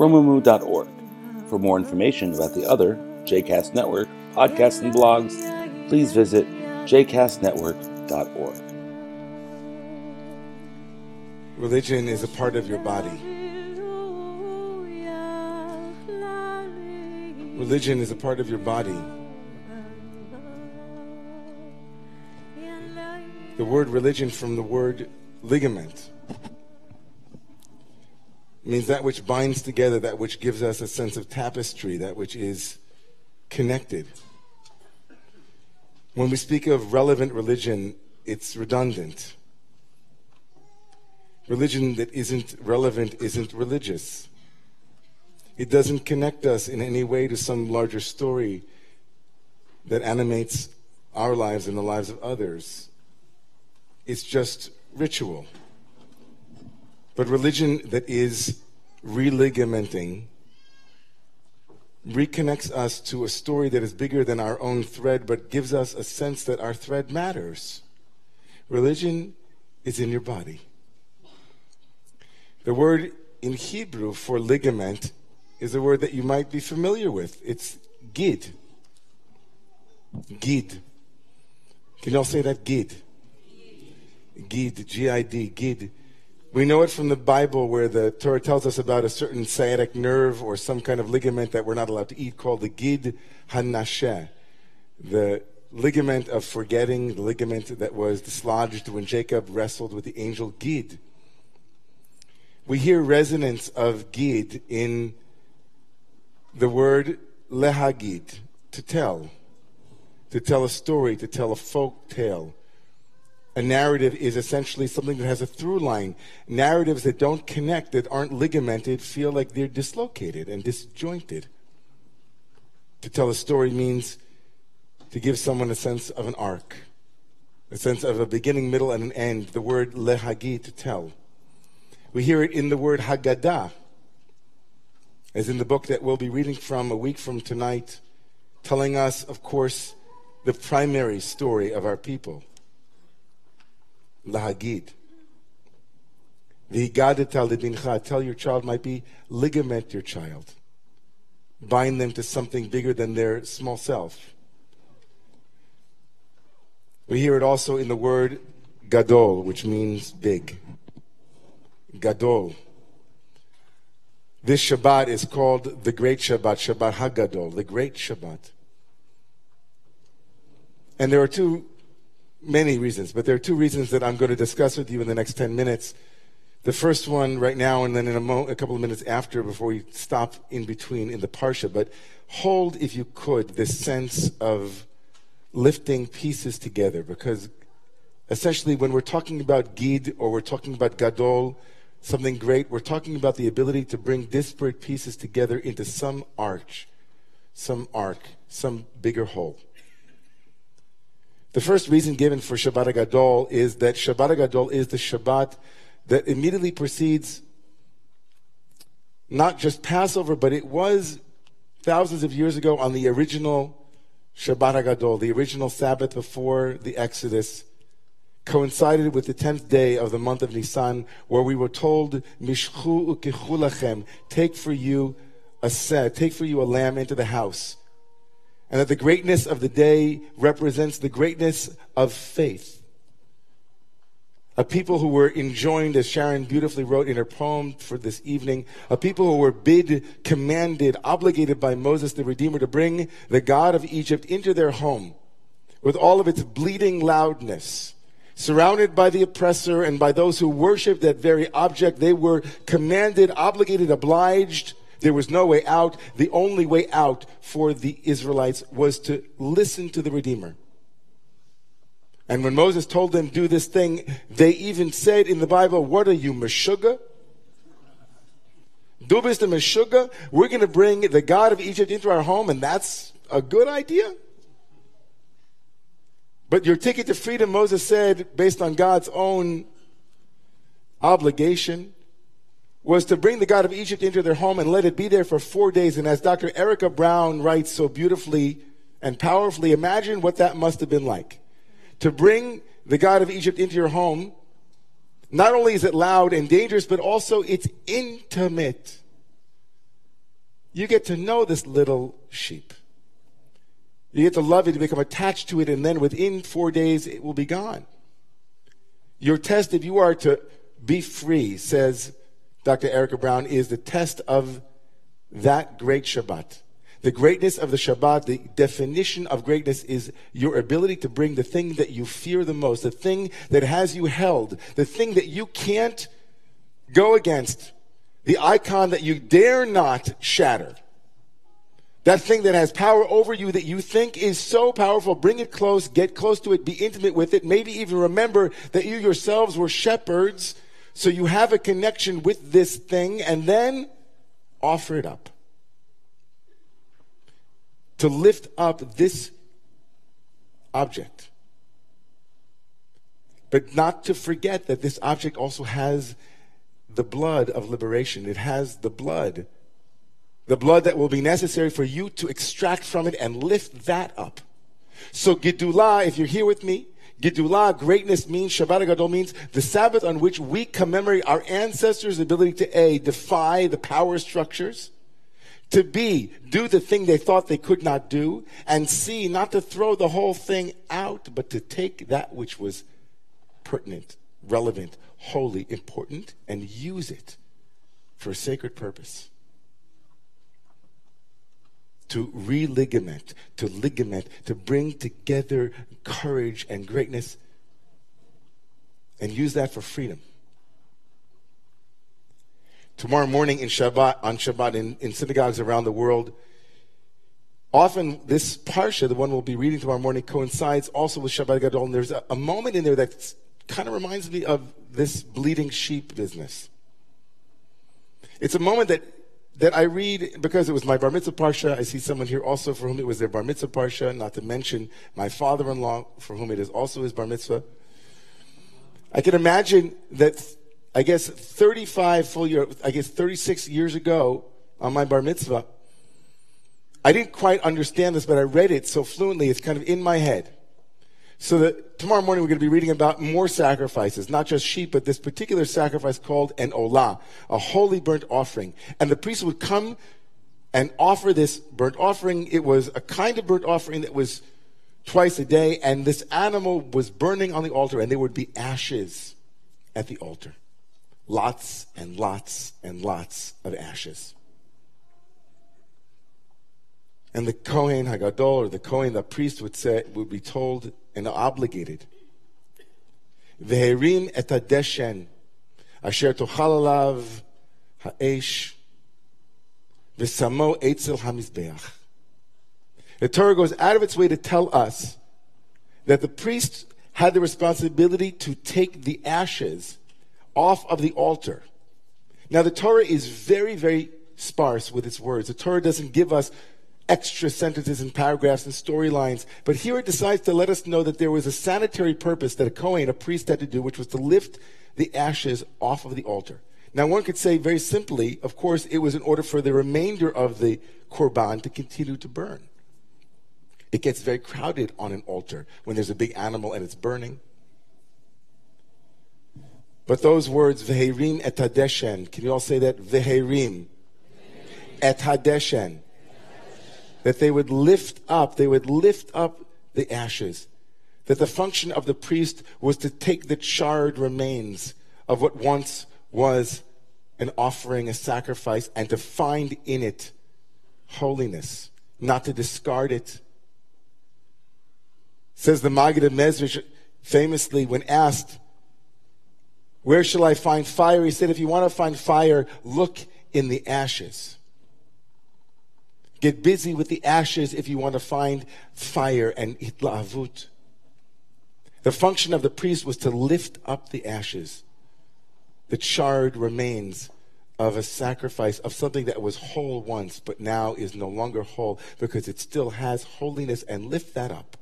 romemu.org. For more information about the other JCast Network podcasts and blogs, please visit jcastnetwork.org. Religion is a part of your body. Religion is a part of your body. The word religion from the word ligament means that which binds together, that which gives us a sense of tapestry, that which is connected. When we speak of relevant religion, it's redundant. Religion that isn't relevant isn't religious. It doesn't connect us in any way to some larger story that animates our lives and the lives of others. It's just ritual. But religion that is religamenting reconnects us to a story that is bigger than our own thread, but gives us a sense that our thread matters. Religion is in your body. The word in Hebrew for ligament is a word that you might be familiar with. It's gid. Gid. Can y'all say that? Gid. Gid. G I D. Gid. We know it from the Bible where the Torah tells us about a certain sciatic nerve or some kind of ligament that we're not allowed to eat called the Gid Hanasheh. The ligament of forgetting, the ligament that was dislodged when Jacob wrestled with the angel Gid. We hear resonance of Gid in the word lehagid, to tell, to tell a story, to tell a folk tale a narrative is essentially something that has a through line. Narratives that don't connect, that aren't ligamented, feel like they're dislocated and disjointed. To tell a story means to give someone a sense of an arc, a sense of a beginning, middle, and an end. The word lehagi, to tell. We hear it in the word haggadah, as in the book that we'll be reading from a week from tonight, telling us, of course, the primary story of our people lahagid. V'higadeta libincha, tell your child might be ligament your child. Bind them to something bigger than their small self. We hear it also in the word gadol, which means big. Gadol. This Shabbat is called the Great Shabbat, Shabbat Hagadol, the Great Shabbat. And there are two many reasons, but there are two reasons that I'm going to discuss with you in the next 10 minutes. The first one right now, and then in a, mo- a couple of minutes after, before we stop in between in the Parsha. But hold, if you could, this sense of lifting pieces together, because essentially, when we're talking about Gid or we're talking about Gadol, something great, we're talking about the ability to bring disparate pieces together into some arch, some arc, some bigger whole. The first reason given for Shabbat Gadol is that Shabbat Gadol is the Shabbat that immediately precedes not just Passover, but it was thousands of years ago on the original Shabbat Gadol, the original Sabbath before the Exodus, coincided with the tenth day of the month of Nisan, where we were told, "Mishchu take for you a set, take for you a lamb into the house." And that the greatness of the day represents the greatness of faith. A people who were enjoined, as Sharon beautifully wrote in her poem for this evening, a people who were bid, commanded, obligated by Moses the Redeemer to bring the God of Egypt into their home with all of its bleeding loudness. Surrounded by the oppressor and by those who worshiped that very object, they were commanded, obligated, obliged there was no way out. The only way out for the Israelites was to listen to the Redeemer. And when Moses told them, do this thing, they even said in the Bible, what are you, Meshuggah? Du bist a Meshuggah. We're going to bring the God of Egypt into our home, and that's a good idea. But your ticket to freedom, Moses said, based on God's own obligation, was to bring the God of Egypt into their home and let it be there for four days. And as Dr. Erica Brown writes so beautifully and powerfully, imagine what that must have been like. To bring the God of Egypt into your home, not only is it loud and dangerous, but also it's intimate. You get to know this little sheep. You get to love it, you become attached to it, and then within four days it will be gone. Your test, if you are to be free, says Dr. Erica Brown, is the test of that great Shabbat. The greatness of the Shabbat, the definition of greatness is your ability to bring the thing that you fear the most, the thing that has you held, the thing that you can't go against, the icon that you dare not shatter. That thing that has power over you that you think is so powerful, bring it close, get close to it, be intimate with it, maybe even remember that you yourselves were shepherds, so you have a connection with this thing, and then offer it up to lift up this object. But not to forget that this object also has the blood of liberation. It has the blood, the blood that will be necessary for you to extract from it and lift that up. So, Gidullah, if you're here with me, Gidullah, greatness means, Shabbat Gadol means the Sabbath on which we commemorate our ancestors' ability to A, defy the power structures to B, do the thing they thought they could not do, and C, not to throw the whole thing out, but to take that which was pertinent, relevant, holy, important, and use it for a sacred purpose. To religament, to ligament, to bring together courage and greatness, and use that for freedom tomorrow morning in Shabbat, on Shabbat in, in synagogues around the world. Often this parsha, the one we'll be reading tomorrow morning, coincides also with Shabbat Gadol. And there's a, a moment in there that kind of reminds me of this bleeding sheep business. It's a moment that that I read because it was my bar mitzvah parsha. I see someone here also for whom it was their bar mitzvah parsha, not to mention my father-in-law for whom it is also his bar mitzvah. I can imagine that I guess 35 full year, I guess 36 years ago on my bar mitzvah, I didn't quite understand this, but I read it so fluently, it's kind of in my head. So that tomorrow morning we're going to be reading about more sacrifices, not just sheep, but this particular sacrifice called an olah, a holy burnt offering. And the priest would come and offer this burnt offering. It was a kind of burnt offering that was twice a day, and this animal was burning on the altar, and there would be ashes at the altar lots and lots and lots of ashes. And the Kohen Hagadol, or the Kohen, the priest, would say, would be told and obligated, Veherim et hadeshen, asher tochal alav ha'esh, v'samo etzel hamizbeach. The Torah goes out of its way to tell us that the priest had the responsibility to take the ashes off of the altar. Now, the Torah is very, very sparse with its words. The Torah doesn't give us extra sentences and paragraphs and storylines, but here it decides to let us know that there was a sanitary purpose that a Kohen, a priest, had to do, which was to lift the ashes off of the altar. Now, one could say very simply, of course, it was in order for the remainder of the korban to continue to burn. It gets very crowded on an altar when there's a big animal and it's burning. But those words, Veherim et Hadeshen, can you all say that? Veherim et Hadeshen. That they would lift up, they would lift up the ashes. That the function of the priest was to take the charred remains of what once was an offering, a sacrifice, and to find in it holiness, not to discard it. Says the Maggid of Mezrich famously when asked, where shall I find fire? He said, if you want to find fire, look in the ashes. Get busy with the ashes if you want to find fire and itlaavut. The function of the priest was to lift up the ashes, the charred remains of a sacrifice of something that was whole once, but now is no longer whole because it still has holiness, and lift that up.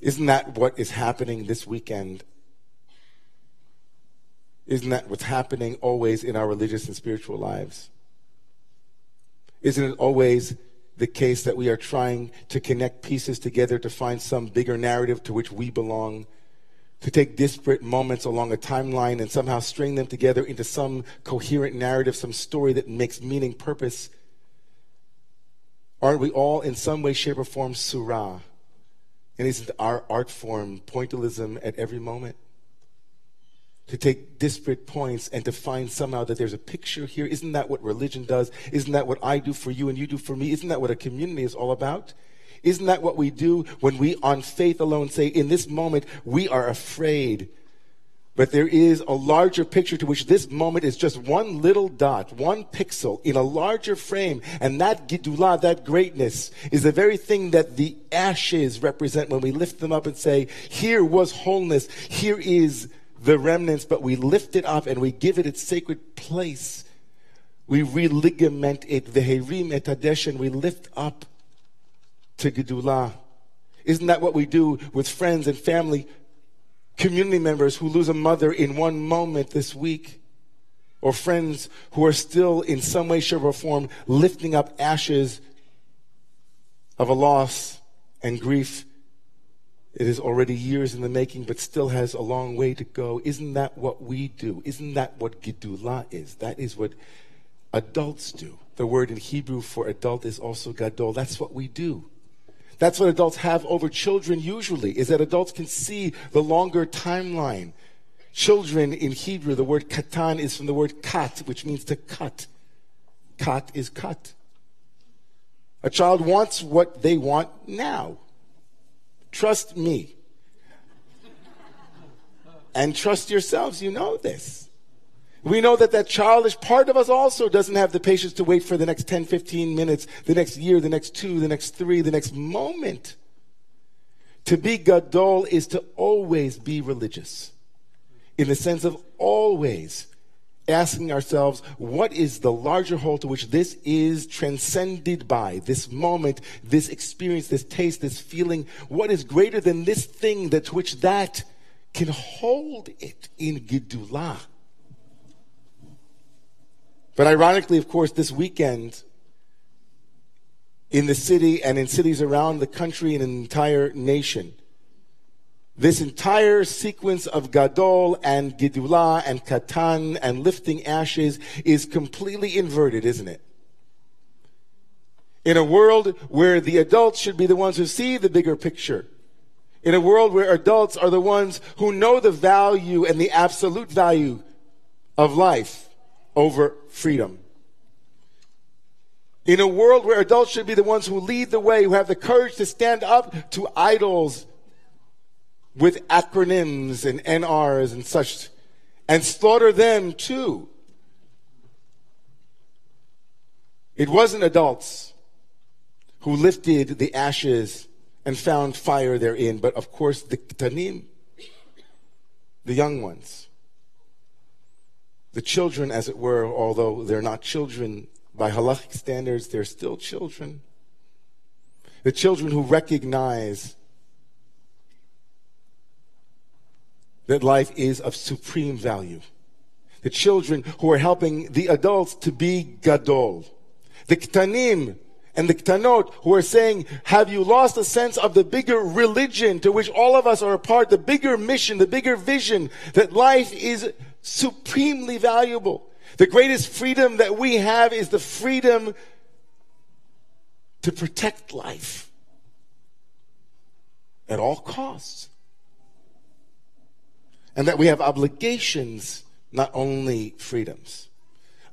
Isn't that what is happening this weekend? Isn't that what's happening always in our religious and spiritual lives? Isn't it always the case that we are trying to connect pieces together to find some bigger narrative to which we belong? To take disparate moments along a timeline and somehow string them together into some coherent narrative, some story that makes meaning, purpose. Aren't we all in some way, shape, or form Seurat? And isn't our art form pointillism at every moment? To take disparate points and to find somehow that there's a picture here. Isn't that what religion does? Isn't that what I do for you and you do for me? Isn't that what a community is all about? Isn't that what we do when we, on faith alone, say, in this moment, we are afraid but there is a larger picture to which this moment is just one little dot, one pixel in a larger frame. And that gidulah, that greatness, is the very thing that the ashes represent when we lift them up and say, here was wholeness, here is the remnants, but we lift it up and we give it its sacred place. We religament it, veherim et and we lift up to gidulah. Isn't that what we do with friends and family? community members who lose a mother in one moment this week, or friends who are still in some way, shape, or form lifting up ashes of a loss and grief. It is already years in the making, but still has a long way to go. Isn't that what we do? Isn't that what Gidulah is? That is what adults do. The word in Hebrew for adult is also gadol. That's what we do. That's what adults have over children usually, is that adults can see the longer timeline. Children in Hebrew, the word katan is from the word kat, which means to cut. Kat is cut. A child wants what they want now. Trust me. And trust yourselves, you know this. We know that that childish part of us also doesn't have the patience to wait for the next 10, 15 minutes, the next year, the next two, the next three, the next moment. To be gadol is to always be religious in the sense of always asking ourselves, what is the larger whole to which this is transcended by? This moment, this experience, this taste, this feeling. What is greater than this thing that to which that can hold it in Gidulah? But ironically, of course, this weekend, in the city and in cities around the country and an entire nation, this entire sequence of Gadol and Gidulah and Katan and lifting ashes is completely inverted, isn't it? In a world where the adults should be the ones who see the bigger picture, in a world where adults are the ones who know the value and the absolute value of life, over freedom. In a world where adults should be the ones who lead the way, who have the courage to stand up to idols with acronyms and NRs and such, and slaughter them too. It wasn't adults who lifted the ashes and found fire therein, but of course the Ktanim, the young ones the children, as it were, although they're not children by halachic standards, they're still children. The children who recognize that life is of supreme value. The children who are helping the adults to be gadol. The ktanim and the ktanot who are saying, have you lost a sense of the bigger religion to which all of us are a part, the bigger mission, the bigger vision that life is supremely valuable. The greatest freedom that we have is the freedom to protect life at all costs. And that we have obligations, not only freedoms.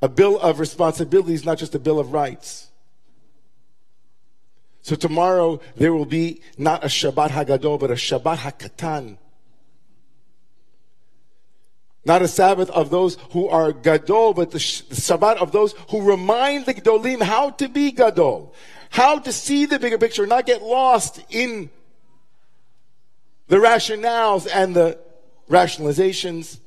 A bill of responsibilities, not just a bill of rights. So tomorrow there will be not a Shabbat Hagadol, but a Shabbat Hakatan not a Sabbath of those who are Gadol, but the Shabbat of those who remind the Gadolim how to be Gadol, how to see the bigger picture, not get lost in the rationales and the rationalizations.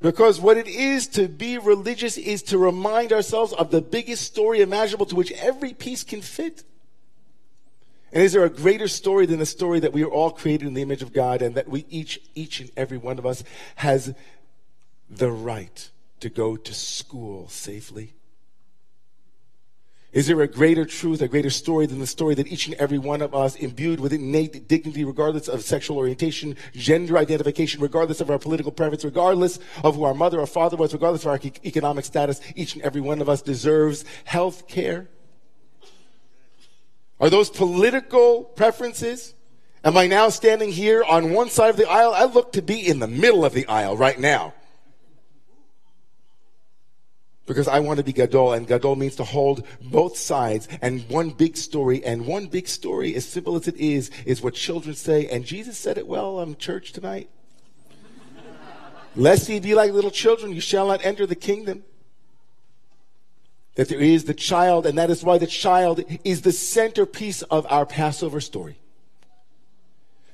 Because what it is to be religious is to remind ourselves of the biggest story imaginable to which every piece can fit. And is there a greater story than the story that we are all created in the image of God and that we each, each and every one of us has the right to go to school safely? Is there a greater truth, a greater story than the story that each and every one of us, imbued with innate dignity, regardless of sexual orientation, gender identification, regardless of our political preference, regardless of who our mother or father was, regardless of our economic status, each and every one of us deserves health care? Are those political preferences? Am I now standing here on one side of the aisle? I look to be in the middle of the aisle right now because I want to be gadol, and gadol means to hold both sides and one big story. And one big story, as simple as it is, is what children say. And Jesus said it well on church tonight. Lest ye be like little children, you shall not enter the kingdom. That there is the child, and that is why the child is the centerpiece of our Passover story.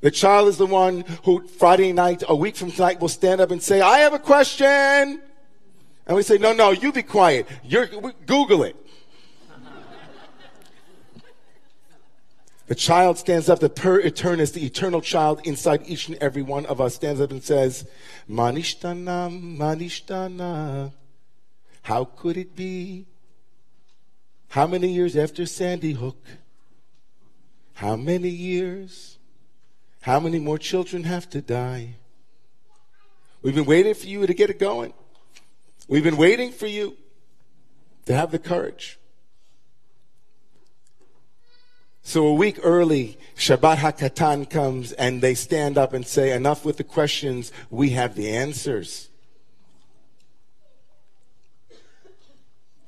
The child is the one who Friday night, a week from tonight, will stand up and say, I have a question. And we say, no, no, you be quiet. You're, Google it. The child stands up, the puer aeternus, the eternal child inside each and every one of us stands up and says, Manishtana, Manishtana. How could it be? How many years after Sandy Hook? How many years? How many more children have to die? We've been waiting for you to get it going. We've been waiting for you to have the courage. So a week early, Shabbat HaKatan comes and they stand up and say, enough with the questions, we have the answers.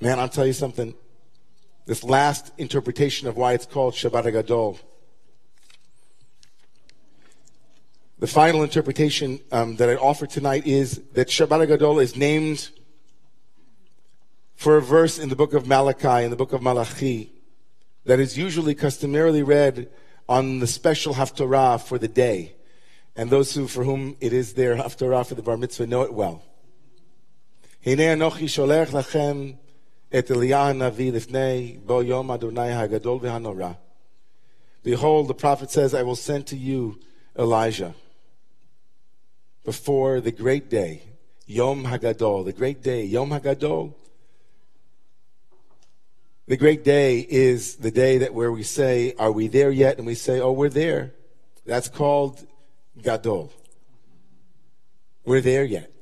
Man, I'll tell you something. This last interpretation of why it's called Shabbat HaGadol. The final interpretation um, that I offer tonight is that Shabbat HaGadol is named for a verse in the book of Malachi, in the book of Malachi, that is usually customarily read on the special Haftorah for the day. And those who, for whom it is their Haftorah for the Bar Mitzvah know it well. הנה אנוכי שולח לכם את אליה הנביא לפני בו יום אדוני הגדול והנורא. Behold, the prophet says, I will send to you Elijah before the great day, Yom Hagadol, the great day, Yom Hagadol, the great day is the day that where we say, Are we there yet? And we say, Oh, we're there. That's called Gadol. We're there yet.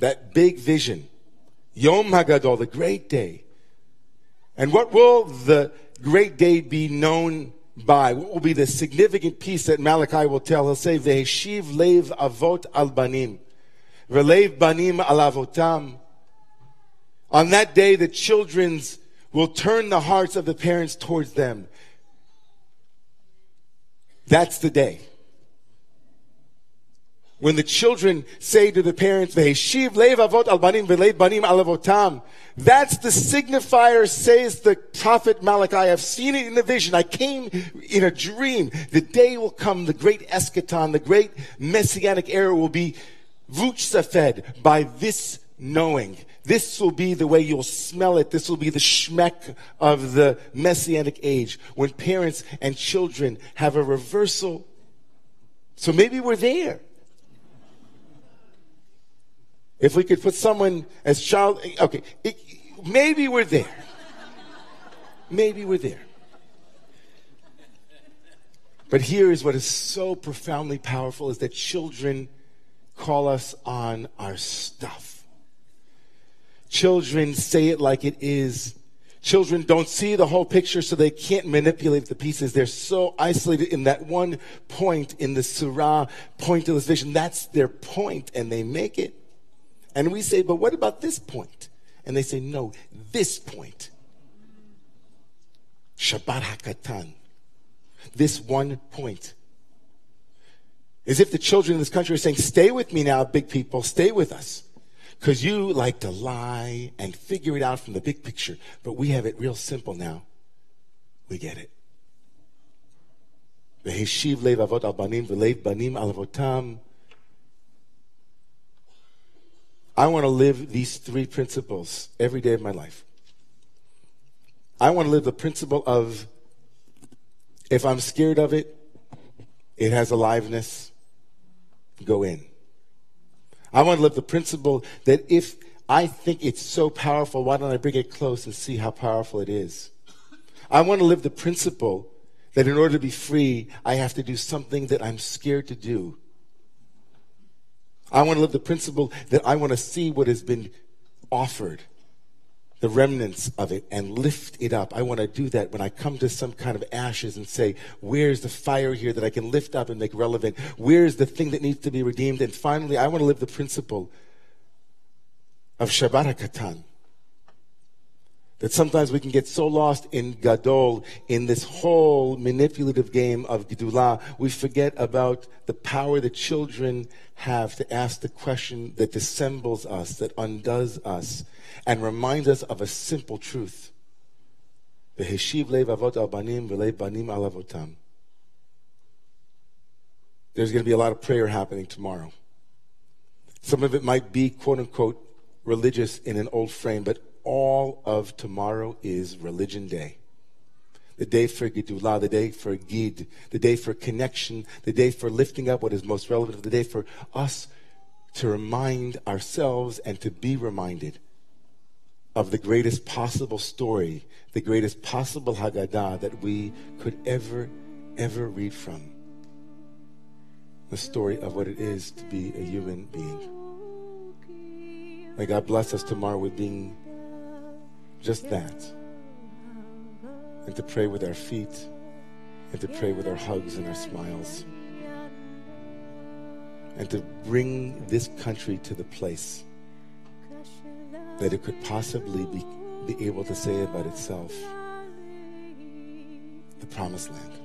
That big vision. Yom HaGadol, the great day. And what will the great day be known by? What will be the significant piece that Malachi will tell? He'll say, Veheshiv lev avot al banim. Velev banim al avotam. On that day, the children's will turn the hearts of the parents towards them. That's the day. When the children say to the parents, Veheshiv avot al banim banim alavotam. That's the signifier, says the prophet Malachi. I've seen it in a vision. I came in a dream. The day will come, the great eschaton, the great messianic era will be vuchsafed by this knowing this will be the way you'll smell it. This will be the schmeck of the messianic age when parents and children have a reversal. So maybe we're there. If we could put someone as child, okay, it, maybe we're there. Maybe we're there. But here is what is so profoundly powerful is that children call us on our stuff. Children say it like it is. Children don't see the whole picture, so they can't manipulate the pieces. They're so isolated in that one point in the Seurat, point of this vision. That's their point, and they make it. And we say, but what about this point? And they say, no, this point. Shabbat HaKatan. This one point. As if the children in this country are saying, stay with me now, big people, stay with us. Because you like to lie and figure it out from the big picture. But we have it real simple now. We get it. I want to live these three principles every day of my life. I want to live the principle of if I'm scared of it, it has aliveness, go in. I want to live the principle that if I think it's so powerful, why don't I bring it close and see how powerful it is? I want to live the principle that in order to be free, I have to do something that I'm scared to do. I want to live the principle that I want to see what has been offered, the remnants of it, and lift it up. I want to do that when I come to some kind of ashes and say, Where's the fire here that I can lift up and make relevant? Where's the thing that needs to be redeemed? And finally, I want to live the principle of Shabbat HaKatan that sometimes we can get so lost in Gadol, in this whole manipulative game of Gedulah, we forget about the power that children have to ask the question that dissembles us, that undoes us, and reminds us of a simple truth. There's going to be a lot of prayer happening tomorrow. Some of it might be, quote unquote, religious in an old frame, but all of tomorrow is Religion Day. The day for Gedulah, the day for Gid, the day for connection, the day for lifting up what is most relevant, the day for us to remind ourselves and to be reminded of the greatest possible story, the greatest possible Haggadah that we could ever, ever read from. The story of what it is to be a human being. May God bless us tomorrow with being just that. And to pray with our feet, and to pray with our hugs and our smiles. And to bring this country to the place that it could possibly be, be able to say about itself the promised land.